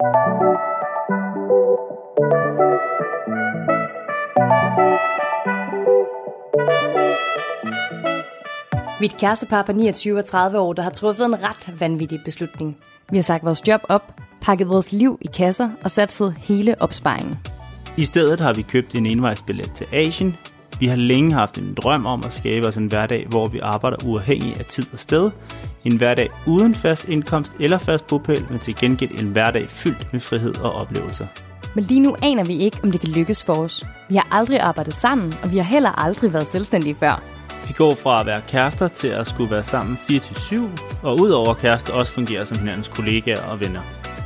Vi er et kærestepar på 29 og 30 år, der har truffet en ret vanvittig beslutning. Vi har sagt vores job op, pakket vores liv i kasser og satset hele opsparingen. I stedet har vi købt en envejsbillet til Asien. Vi har længe haft en drøm om at skabe os en hverdag, hvor vi arbejder uafhængig af tid og sted. En hverdag uden fast indkomst eller fast bopæl, men til gengæld en hverdag fyldt med frihed og oplevelser. Men lige nu aner vi ikke, om det kan lykkes for os. Vi har aldrig arbejdet sammen, og vi har heller aldrig været selvstændige før. Vi går fra at være kærester til at skulle være sammen 24-7, og udover kærester også fungere som hinandens kollegaer og venner.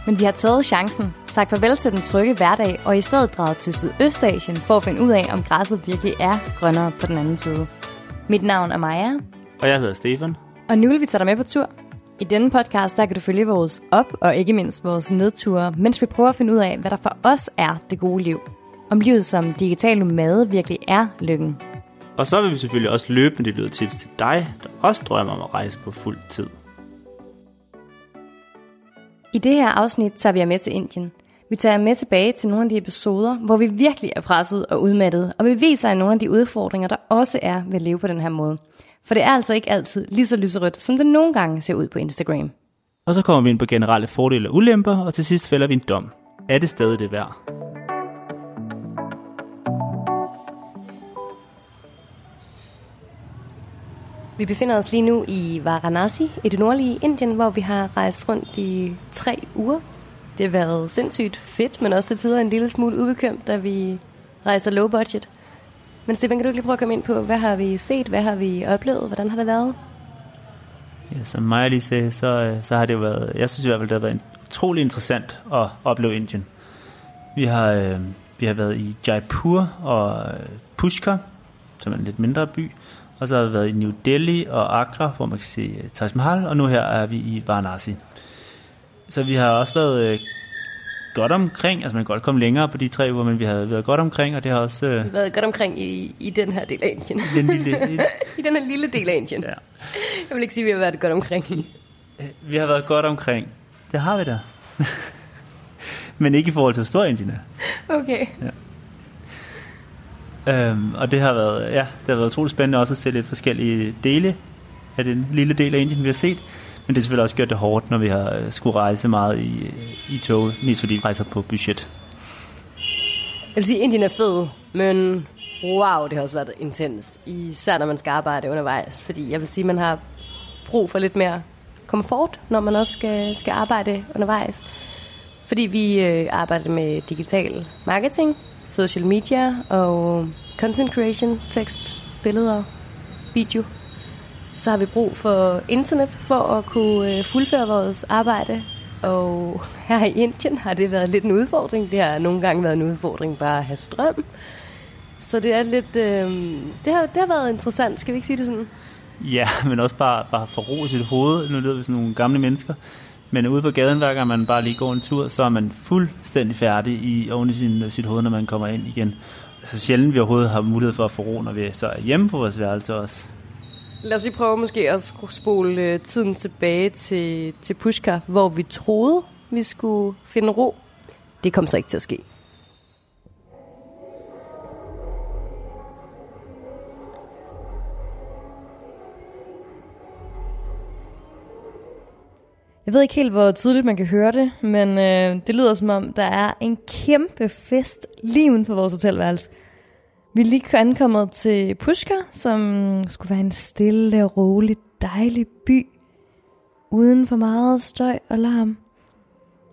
Men vi har taget chancen, sagt farvel til den trygge hverdag, og i stedet draget til Sydøstasien for at finde ud af, om græsset virkelig er grønnere på den anden side. Mit navn er Maja, Og jeg hedder Stefan. Og nu vil vi tage dig med på tur. I denne podcast, der kan du følge vores op- og ikke mindst vores nedture, mens vi prøver at finde ud af, hvad der for os er det gode liv. Om livet som digital nomade virkelig er lykken. Og så vil vi selvfølgelig også løbende ud tips til dig, der også drømmer om at rejse på fuld tid. I det her afsnit tager vi jer med til Indien. Vi tager jer med tilbage til nogle af de episoder, hvor vi virkelig er presset og udmattet, og vi viser jer nogle af de udfordringer, der også er ved at leve på den her måde. For det er altså ikke altid lige så lyserødt, som det nogle gange ser ud på Instagram. Og så kommer vi ind på generelle fordele og ulemper, og til sidst fælder vi en dom. Er det stadig det værd? Vi befinder os lige nu i Varanasi i det nordlige Indien, hvor vi har rejst rundt i tre uger. Det har været sindssygt fedt, men også til tider en lille smule ubekvemt, da vi rejser low budget. Men Stefan, kan du ikke lige prøve at komme ind på, hvad har vi set, hvad har vi oplevet, hvordan har det været? Ja, som Maja lige sagde, så, øh, så har det jo været, jeg synes i hvert fald, det har været utrolig interessant at opleve Indien. Vi har, øh, vi har været i Jaipur og øh, Pushkar, som er en lidt mindre by, og så har vi været i New Delhi og Agra, hvor man kan se øh, Taj Mahal, og nu her er vi i Varanasi. Så vi har også været øh, godt omkring, altså man kan godt komme længere på de tre uger, men vi har været godt omkring, og det har også øh, Vi har været godt omkring i, i den her del af Indien. den lille, lille I den her lille del af Indien. ja. Jeg vil ikke sige, at vi har været godt omkring i. Vi har været godt omkring. Det har vi da. Men ikke i forhold til, hvor stor Indien er. Okay. Øhm, og det har været, ja, det har været utroligt spændende også at se lidt forskellige dele af den lille del af Indien, vi har set. Men det har selvfølgelig også gjort det hårdt, når vi har øh, skulle rejse meget i, i toget, mest fordi vi rejser på budget. Jeg vil sige, at Indien er fed, men wow, det har også været intenst. Især når man skal arbejde undervejs. Fordi jeg vil sige, at man har brug for lidt mere komfort, når man også skal, skal arbejde undervejs. Fordi vi øh, arbejder med digital marketing, social media og content creation, tekst, billeder, video. Så har vi brug for internet for at kunne øh, fuldføre vores arbejde. Og her i Indien har det været lidt en udfordring. Det har nogle gange været en udfordring bare at have strøm. Så det er lidt... Øh, det, har, det har været interessant, skal vi ikke sige det sådan? Ja, men også bare, bare få ro i sit hoved. Nu lyder vi som nogle gamle mennesker. Men ude på gaden, hver gang man bare lige går en tur, så er man fuldstændig færdig i, oven i sin, sit hoved, når man kommer ind igen. Så sjældent vi overhovedet har mulighed for at få ro, når vi så er hjemme på vores værelse også. Lad os lige prøve måske at spole øh, tiden tilbage til, til Pushkar, hvor vi troede, vi skulle finde ro. Det kom så ikke til at ske. Jeg ved ikke helt, hvor tydeligt man kan høre det, men øh, det lyder som om, der er en kæmpe fest lige uden for vores hotelværelse. Vi er lige ankommet til Pushkar, som skulle være en stille og rolig, dejlig by, uden for meget støj og larm.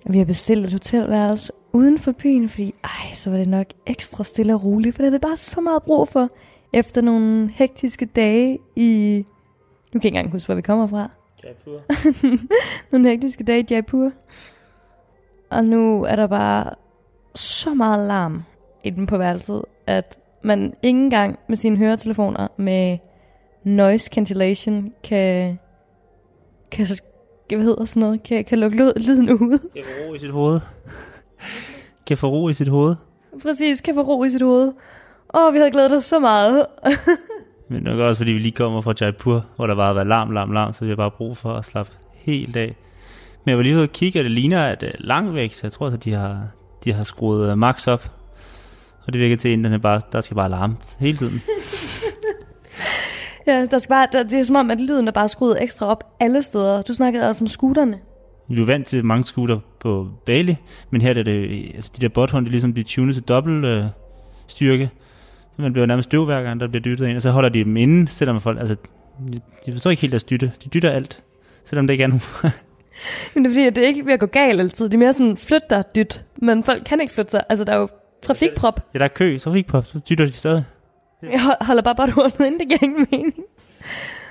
Og vi har bestilt et hotelværelse uden for byen, fordi ej, så var det nok ekstra stille og roligt, for det havde bare så meget brug for, efter nogle hektiske dage i... Nu kan jeg ikke engang huske, hvor vi kommer fra. Jaipur. Nogle hektiske dage i Jaipur. Og nu er der bare så meget larm inde på værelset, at man ikke engang med sine høretelefoner med noise cancellation kan, kan hvad hedder sådan noget, kan, kan lukke lyd, lyden ud. Kan få ro i sit hoved. Kan få ro i sit hoved. Præcis, kan få ro i sit hoved. Åh, vi havde glædet os så meget. Men nok også, fordi vi lige kommer fra Jaipur, hvor der bare har været larm, larm, larm, så vi har bare brug for at slappe helt af. Men jeg var lige ude og kigge, og det ligner, at det er langt væk, så jeg tror, at de har, de har skruet uh, max op. Og det virker til, at den bare, der skal bare larme hele tiden. Ja, der skal bare, der, det er som om, at lyden er bare skruet ekstra op alle steder. Du snakkede også om scooterne. Vi er vant til mange scooter på Bali, men her er det, altså de der botthorn, det er ligesom de tunet til dobbelt øh, styrke. Man bliver nærmest døv hver gang, der bliver dyttet ind, og så holder de dem inde, selvom folk, altså, jeg forstår ikke helt deres dytte. De dytter alt, selvom det ikke er nogen. Men det er fordi, at det er ikke ved at gå galt altid. Det er mere sådan, flyt dig dyt. Men folk kan ikke flytte sig. Altså, der er jo trafikprop. Ja, der er kø, trafikprop, så dytter de stadig. Jeg hold- holder bare bare hornet inde, det giver ingen mening.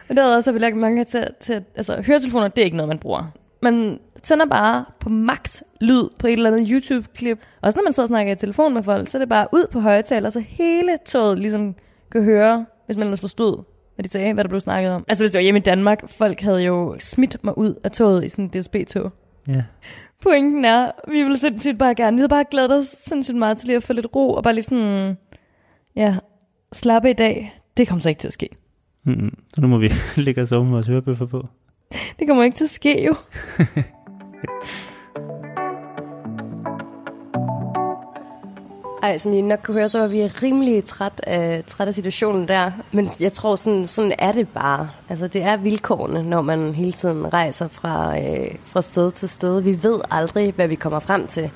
Og derudover så har vi lagt mange til, til, altså høretelefoner, det er ikke noget, man bruger. Man tænder bare på max lyd på et eller andet YouTube-klip. Også når man sidder og snakker i telefon med folk, så er det bare ud på højtaler, så hele toget ligesom kan høre, hvis man ellers forstod, hvad de sagde, hvad der blev snakket om. Altså hvis det var hjemme i Danmark, folk havde jo smidt mig ud af toget i sådan et DSB-tog. Ja. Pointen er, vi ville sindssygt bare gerne, vi havde bare glædet os sindssygt meget til lige at få lidt ro, og bare lige sådan, ja, slappe i dag. Det kommer så ikke til at ske. Mm-hmm. Så nu må vi ligge og sove med vores hørebøffer på. Det kommer ikke til at ske jo. Ej, som I nok kan høre, så var vi rimelig træt af, træt af situationen der. Men jeg tror, sådan, sådan er det bare. Altså, det er vilkårene, når man hele tiden rejser fra, øh, fra sted til sted. Vi ved aldrig, hvad vi kommer frem til.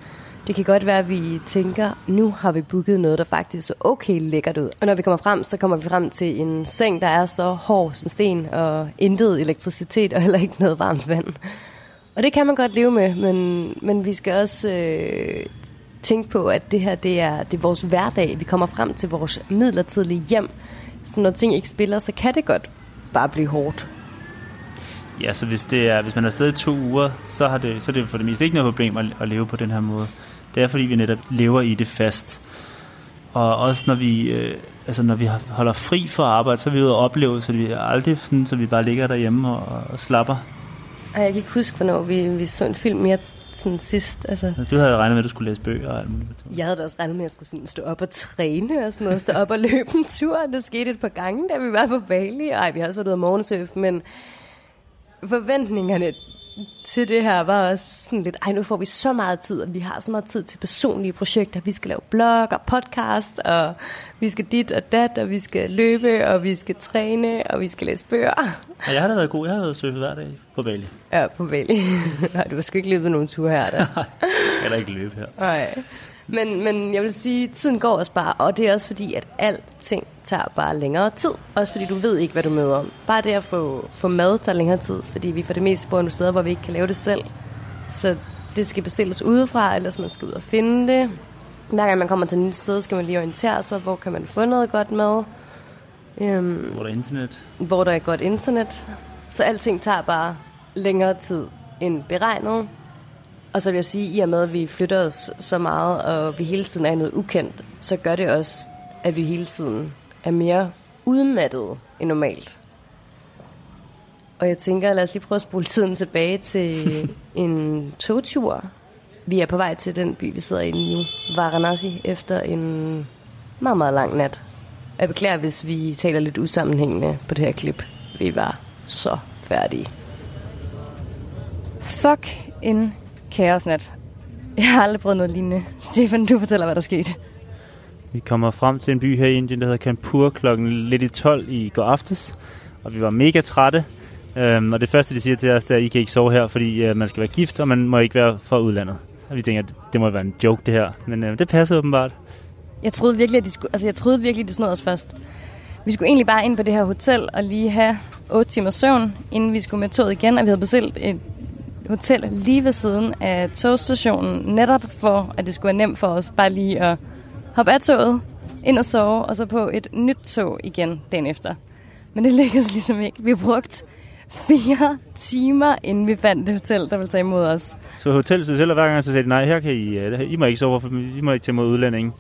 Det kan godt være, at vi tænker, nu har vi booket noget, der faktisk så okay lækkert ud. Og når vi kommer frem, så kommer vi frem til en seng, der er så hård som sten, og intet elektricitet, og heller ikke noget varmt vand. Og det kan man godt leve med, men, men vi skal også øh, tænke på, at det her det er, det er vores hverdag. Vi kommer frem til vores midlertidige hjem. Så når ting ikke spiller, så kan det godt bare blive hårdt. Ja, så hvis, det er, hvis man er afsted i to uger, så, har det, så er det for det meste ikke noget problem at, at leve på den her måde. Det er fordi, vi netop lever i det fast. Og også når vi, øh, altså når vi holder fri for arbejde, så er vi ude og opleve, så vi er aldrig sådan, så vi bare ligger derhjemme og, og slapper. Ej, jeg kan ikke huske, hvornår vi, vi så en film mere sådan sidst. Altså, Du havde regnet med, at du skulle læse bøger og alt muligt. jeg havde da også regnet med, at jeg skulle sådan stå op og træne og sådan noget. Stå op og løbe en tur. Det skete et par gange, da vi var på Bali. Ej, vi har også været ude af morgensurf, men forventningerne til det her var også sådan lidt, ej nu får vi så meget tid, og vi har så meget tid til personlige projekter. Vi skal lave blog og podcast, og vi skal dit og dat, og vi skal løbe, og vi skal træne, og vi skal læse bøger. Og jeg har da været god. Jeg har været surfet hver dag på Bali. Ja, på Bali. Nej, du har sgu ikke løbet nogen tur her, da. Jeg kan ikke løbe her. Nej. Men, men jeg vil sige, tiden går også bare, og det er også fordi, at alting tager bare længere tid. Også fordi du ved ikke, hvad du møder om. Bare det at få, få mad tager længere tid, fordi vi for det meste bor nogle steder, hvor vi ikke kan lave det selv. Så det skal bestilles udefra, ellers man skal ud og finde det. Hver gang man kommer til et nyt sted, skal man lige orientere sig, hvor kan man få noget godt mad. Øhm, Hvor der er internet. hvor der er godt internet. Så alting tager bare længere tid end beregnet. Og så vil jeg sige, i og med, at vi flytter os så meget, og vi hele tiden er noget ukendt, så gør det også, at vi hele tiden er mere udmattede end normalt. Og jeg tænker, lad os lige prøve at spole tiden tilbage til en togtur. Vi er på vej til den by, vi sidder i nu, Varanasi, efter en meget, meget lang nat. Jeg beklager, hvis vi taler lidt usammenhængende på det her klip. Vi var så færdige. Fuck en kaosnat. Jeg har aldrig prøvet noget lignende. Stefan, du fortæller, hvad der skete. Vi kommer frem til en by her i Indien, der hedder Kanpur klokken lidt i 12 i går aftes. Og vi var mega trætte. Øhm, og det første, de siger til os, det er, at I kan ikke sove her, fordi øh, man skal være gift, og man må ikke være fra udlandet. Og vi tænker, at det må være en joke, det her. Men øh, det passer åbenbart. Jeg troede virkelig, at de skulle, altså jeg troede virkelig, de snød os først. Vi skulle egentlig bare ind på det her hotel og lige have 8 timers søvn, inden vi skulle med toget igen, og vi havde bestilt et hotel lige ved siden af togstationen, netop for, at det skulle være nemt for os bare lige at hoppe af toget, ind og sove, og så på et nyt tog igen dagen efter. Men det lykkedes ligesom ikke. Vi brugte fire timer, inden vi fandt et hotel, der ville tage imod os. Så hotellet selv hver gang, så sagde de, nej, her kan I, øh, I må ikke sove, for I må ikke tage imod udlændinge.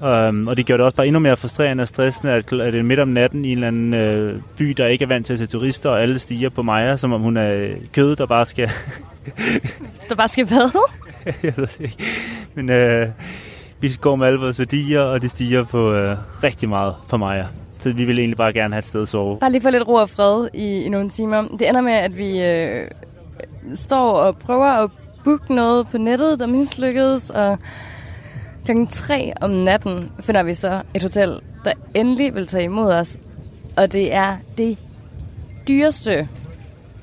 Um, og det gjorde det også bare endnu mere frustrerende og stressende, at, at det er midt om natten i en eller anden øh, by, der ikke er vant til at se turister, og alle stiger på Maja, som om hun er kød, der bare skal... Der bare skal hvad? jeg ved det ikke. Men øh, vi går med alle vores værdier, og det stiger på øh, rigtig meget på Maja. Så vi vil egentlig bare gerne have et sted at sove. Bare lige få lidt ro og fred i, i nogle timer. Det ender med, at vi, øh, står og prøver at booke noget på nettet, der mislykkedes, og klokken 3 om natten finder vi så et hotel, der endelig vil tage imod os. Og det er det dyreste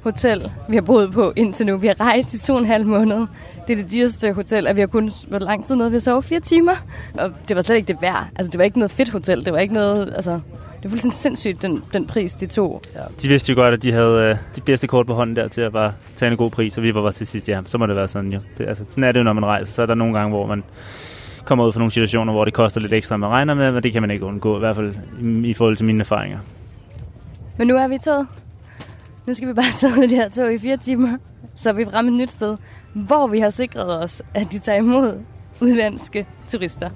hotel, vi har boet på indtil nu. Vi har rejst i to og en halv måned. Det er det dyreste hotel, at vi har kun... været lang tid nede. Vi har sovet fire timer. Og det var slet ikke det værd. Altså, det var ikke noget fedt hotel. Det var ikke noget... Altså, det var fuldstændig sindssygt, den, den pris, de tog. Ja, de vidste jo godt, at de havde øh, de bedste kort på hånden der til at bare tage en god pris, og vi var bare til sidst, ja, så må det være sådan jo. Det, altså, sådan er det jo, når man rejser. Så er der nogle gange, hvor man kommer ud for nogle situationer, hvor det koster lidt ekstra, man regner med, men det kan man ikke undgå, i hvert fald i, i forhold til mine erfaringer. Men nu er vi to. Nu skal vi bare sidde i det her tog i fire timer, så er vi fremme et nyt sted, hvor vi har sikret os, at de tager imod udlandske turister.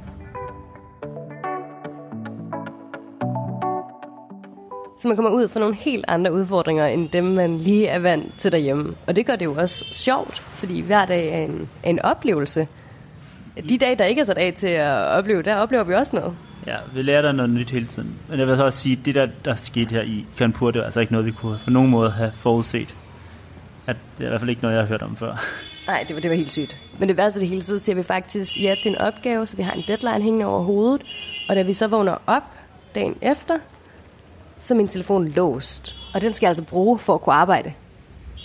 Så man kommer ud for nogle helt andre udfordringer, end dem man lige er vant til derhjemme. Og det gør det jo også sjovt, fordi hver dag er en, er en oplevelse. De dage, der ikke er sat af til at opleve, der oplever vi også noget. Ja, vi lærer der noget nyt hele tiden. Men jeg vil så også sige, at det der, der skete her i Kanpur, det var altså ikke noget, vi kunne på nogen måde have forudset. At det er i hvert fald ikke noget, jeg har hørt om før. Nej, det var, det var helt sygt. Men det værste det hele tiden siger vi faktisk ja til en opgave, så vi har en deadline hængende over hovedet. Og da vi så vågner op dagen efter, så er min telefon låst. Og den skal jeg altså bruge for at kunne arbejde.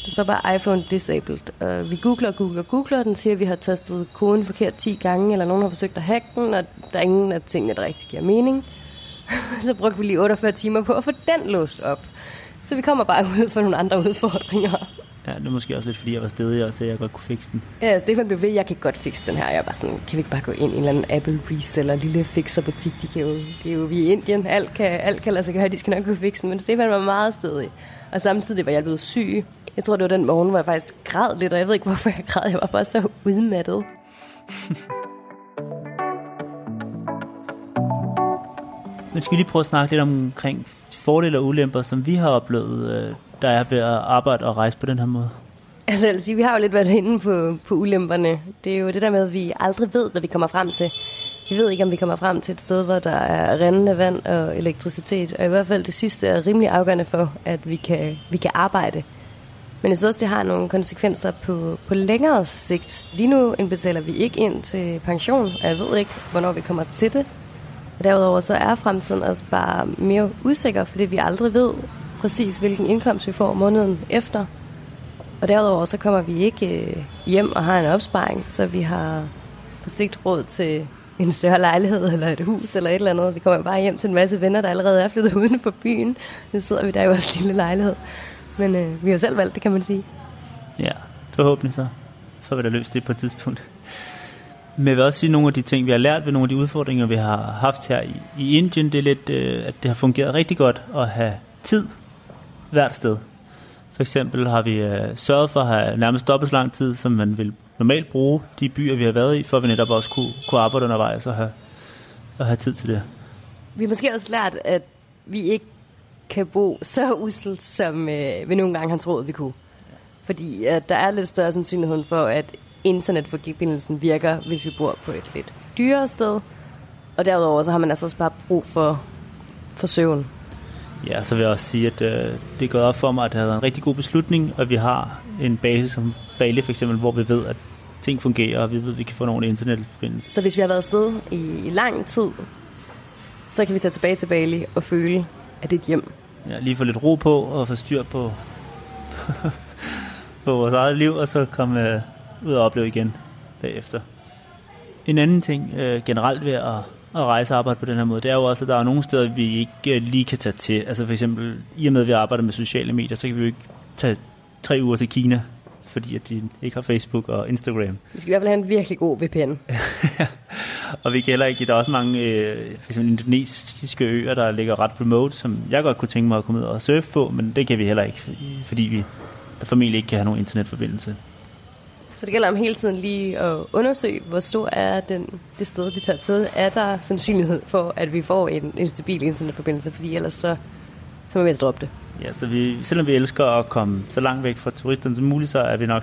Der står bare iPhone disabled. Uh, vi googler og googler og googler, og den siger, at vi har tastet koden forkert 10 gange, eller nogen har forsøgt at hacke den, og der er ingen af tingene, der rigtig giver mening. så brugte vi lige 48 timer på at få den låst op. Så vi kommer bare ud for nogle andre udfordringer. Ja, det er måske også lidt, fordi jeg var stedig og så jeg godt kunne fikse den. Ja, Stefan blev ved, jeg kan godt fikse den her. Jeg var sådan, kan vi ikke bare gå ind i en eller anden Apple reseller, lille fixerbutik? De kan jo, det er jo, vi i Indien, alt kan, alt kan lade sig gøre, de skal nok kunne fikse den. Men Stefan var meget stedig. Og samtidig var jeg blevet syg. Jeg tror, det var den morgen, hvor jeg faktisk græd lidt, og jeg ved ikke, hvorfor jeg græd. Jeg var bare så udmattet. Nu skal vi lige prøve at snakke lidt omkring fordele og ulemper, som vi har oplevet, øh, der er ved at arbejde og rejse på den her måde. Altså, jeg vil sige, vi har jo lidt været inde på, på ulemperne. Det er jo det der med, at vi aldrig ved, hvad vi kommer frem til. Vi ved ikke, om vi kommer frem til et sted, hvor der er rendende vand og elektricitet. Og i hvert fald det sidste er rimelig afgørende for, at vi kan, vi kan arbejde. Men jeg synes også, det har nogle konsekvenser på, på længere sigt. Lige nu indbetaler vi ikke ind til pension, og jeg ved ikke, hvornår vi kommer til det. Og derudover så er fremtiden også bare mere usikker, fordi vi aldrig ved præcis, hvilken indkomst vi får måneden efter. Og derudover så kommer vi ikke øh, hjem og har en opsparing, så vi har på sigt råd til en større lejlighed eller et hus eller et eller andet. Vi kommer bare hjem til en masse venner, der allerede er flyttet uden for byen. Så sidder vi der i vores lille lejlighed. Men øh, vi har selv valgt det, kan man sige. Ja, forhåbentlig så får vi da løst det på et tidspunkt. Men jeg vil også sige, at nogle af de ting, vi har lært ved nogle af de udfordringer, vi har haft her i, i Indien, det er lidt, øh, at det har fungeret rigtig godt at have tid hvert sted. For eksempel har vi øh, sørget for at have nærmest dobbelt så lang tid, som man vil normalt bruge de byer, vi har været i, for at vi netop også kunne, kunne arbejde undervejs og have, og have tid til det. Vi har måske også lært, at vi ikke kan bo så uselt, som øh, vi nogle gange har troet, vi kunne. Fordi øh, der er lidt større sandsynlighed for, at internetforbindelsen virker, hvis vi bor på et lidt dyrere sted. Og derudover så har man altså også bare brug for, for søvn. Ja, så vil jeg også sige, at øh, det er gået op for mig, at det har været en rigtig god beslutning, at vi har en base som Bali for eksempel, hvor vi ved, at ting fungerer, og vi ved, at vi kan få nogle internetforbindelser. Så hvis vi har været afsted i, i lang tid, så kan vi tage tilbage til Bali og føle, at det hjem. Ja, lige få lidt ro på og få styr på, på vores eget liv, og så komme øh, ud og opleve igen bagefter. En anden ting øh, generelt ved at, at rejse og arbejde på den her måde, det er jo også, at der er nogle steder, vi ikke øh, lige kan tage til. Altså for eksempel, i og med at vi arbejder med sociale medier, så kan vi jo ikke tage tre uger til Kina, fordi at de ikke har Facebook og Instagram. Vi skal i hvert fald have en virkelig god VPN. og vi kan heller ikke, der er også mange øh, for eksempel indonesiske øer, der ligger ret remote, som jeg godt kunne tænke mig at komme ud og surfe på, men det kan vi heller ikke, fordi vi der formentlig ikke kan have nogen internetforbindelse. Så det gælder om hele tiden lige at undersøge, hvor stor er den, det sted, vi tager til. Er der sandsynlighed for, at vi får en, en stabil internetforbindelse? Fordi ellers så, så må vi altså droppe det. Ja, så vi, selvom vi elsker at komme så langt væk fra turisterne som muligt, så er vi nok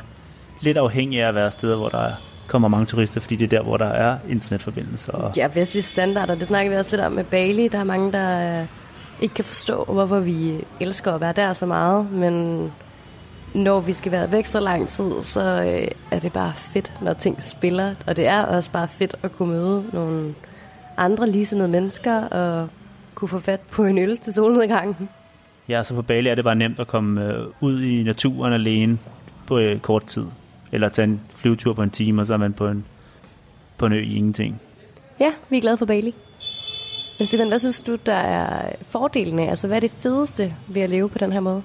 lidt afhængige af at være steder, hvor der kommer mange turister, fordi det er der, hvor der er internetforbindelser. Og... Ja, vestlige standarder, det snakker vi også lidt om med Bali. Der er mange, der øh, ikke kan forstå, hvorfor vi elsker at være der så meget, men når vi skal være væk så lang tid, så øh, er det bare fedt, når ting spiller. Og det er også bare fedt at kunne møde nogle andre ligesindede mennesker og kunne få fat på en øl til solnedgangen. Ja, så på Bali er det bare nemt at komme øh, ud i naturen alene på øh, kort tid. Eller tage en flyvetur på en time, og så er man på en, på en ø i ingenting. Ja, vi er glade for Bali. Men Stefan, hvad synes du, der er fordelene? Altså, hvad er det fedeste ved at leve på den her måde?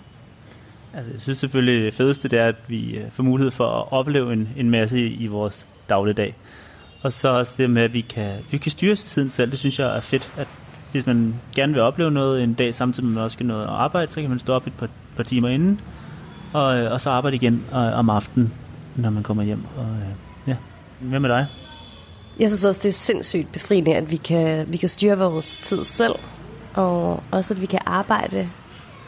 Altså, jeg synes selvfølgelig, det fedeste det er, at vi øh, får mulighed for at opleve en, en masse i, i vores dagligdag. Og så også det med, at vi kan, vi kan styre tiden selv. Det synes jeg er fedt, at hvis man gerne vil opleve noget en dag, samtidig med at man også skal noget at arbejde, så kan man stå op et par, par timer inden, og, øh, og så arbejde igen og, om aftenen, når man kommer hjem. Og, øh, ja. Hvad med dig? Jeg synes også, det er sindssygt befriende, at vi kan, vi kan styre vores tid selv, og også at vi kan arbejde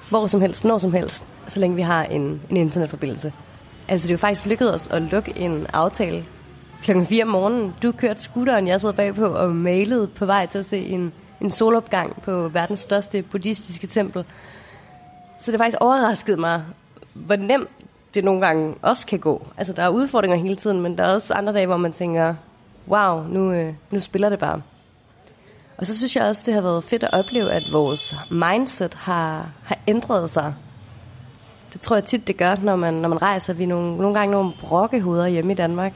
hvor som helst, når som helst, så længe vi har en, en internetforbindelse. Altså det er jo faktisk lykkedes os at lukke en aftale klokken 4 om morgenen. Du kørte scooteren, jeg sad bagpå og mailede på vej til at se en, en solopgang på verdens største buddhistiske tempel. Så det faktisk overraskede mig, hvor nemt det nogle gange også kan gå. Altså der er udfordringer hele tiden, men der er også andre dage, hvor man tænker, wow, nu, øh, nu spiller det bare. Og så synes jeg også, det har været fedt at opleve, at vores mindset har, har ændret sig. Det tror jeg tit, det gør, når man, når man rejser. Vi er nogle, nogle gange nogle brokkehoveder hjemme i Danmark.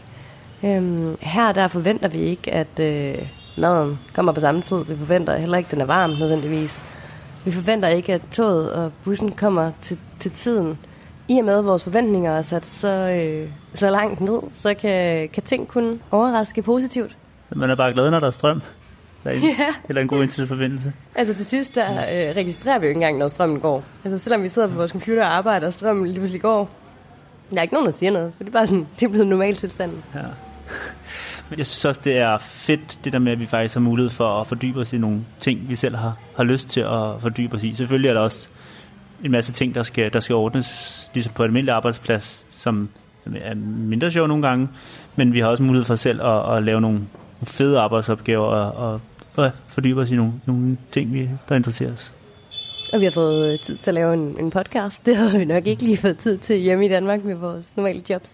Øhm, her der forventer vi ikke, at øh, maden kommer på samme tid. Vi forventer heller ikke, at den er varm nødvendigvis. Vi forventer ikke, at toget og bussen kommer til, til tiden. I og med, at vores forventninger er sat så, øh, så langt ned, så kan, kan ting kun overraske positivt. Man er bare glad, når der er strøm. Der er en, Ja. Eller en god internetforbindelse. Altså til sidst, der øh, registrerer vi jo ikke engang, når strømmen går. Altså selvom vi sidder på vores computer og arbejder, og strømmen lige pludselig går. Der er ikke nogen, der siger noget, for det er bare sådan, det er blevet normal tilstand. Ja. Men jeg synes også, det er fedt, det der med, at vi faktisk har mulighed for at fordybe os i nogle ting, vi selv har, har lyst til at fordybe os i. Selvfølgelig er der også en masse ting, der skal, der skal ordnes, ligesom på en almindelig arbejdsplads, som er mindre sjov nogle gange, men vi har også mulighed for selv at, at lave nogle fede arbejdsopgaver og, og, og fordybe os i nogle, nogle ting, vi, der interesserer os. Og vi har fået øh, tid til at lave en, en podcast. Det havde vi nok ikke lige fået tid til hjemme i Danmark med vores normale jobs.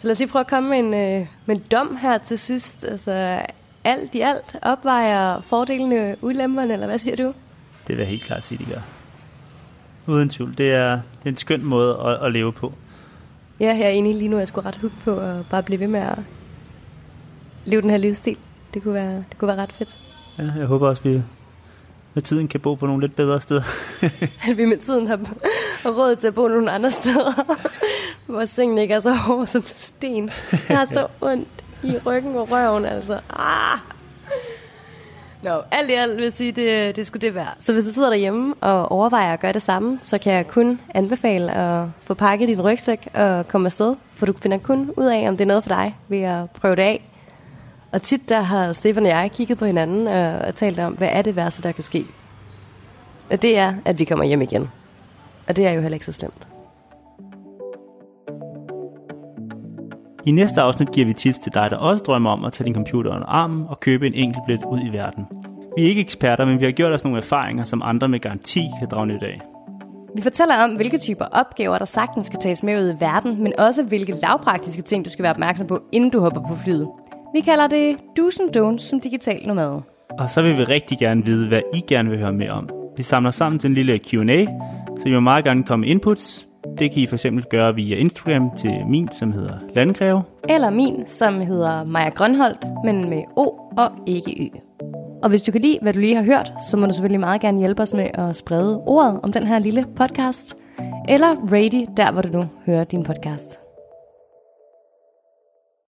Så lad os lige prøve at komme med en, øh, med en dom her til sidst. Altså alt i alt opvejer fordelene ulemperne, eller hvad siger du? Det vil jeg helt klart sige, de gør. Uden tvivl. Det er, det er en skøn måde at, at leve på. Ja, jeg er enig lige nu, jeg skulle ret hooked på at bare blive ved med at leve den her livsstil. Det kunne være, det kunne være ret fedt. Ja, jeg håber også, vi med tiden kan bo på nogle lidt bedre steder. At vi med tiden har råd til at bo nogle andre steder, hvor sengen ikke er så hård som sten. Jeg har så ondt i ryggen og røven, altså. Ah! Nå, alt i alt vil jeg sige, det, det skulle det være. Så hvis du sidder derhjemme og overvejer at gøre det samme, så kan jeg kun anbefale at få pakket din rygsæk og komme afsted. For du finder kun ud af, om det er noget for dig ved at prøve det af. Og tit der har Stefan og jeg kigget på hinanden og, og talt om, hvad er det værste, der kan ske. Og det er, at vi kommer hjem igen. Og det er jo heller ikke så slemt. I næste afsnit giver vi tips til dig, der også drømmer om at tage din computer under armen og købe en enkelt billet ud i verden. Vi er ikke eksperter, men vi har gjort os nogle erfaringer, som andre med garanti kan drage nyt af. Vi fortæller om, hvilke typer opgaver, der sagtens skal tages med ud i verden, men også hvilke lavpraktiske ting, du skal være opmærksom på, inden du hopper på flyet. Vi kalder det do's and don'ts som digital nomade. Og så vil vi rigtig gerne vide, hvad I gerne vil høre mere om. Vi samler sammen til en lille Q&A, så I må meget gerne komme inputs. Det kan I for eksempel gøre via Instagram til min, som hedder Landgreve. Eller min, som hedder Maja Grønholdt, men med O og ikke Y. Og hvis du kan lide, hvad du lige har hørt, så må du selvfølgelig meget gerne hjælpe os med at sprede ordet om den her lille podcast. Eller rate der, hvor du nu hører din podcast.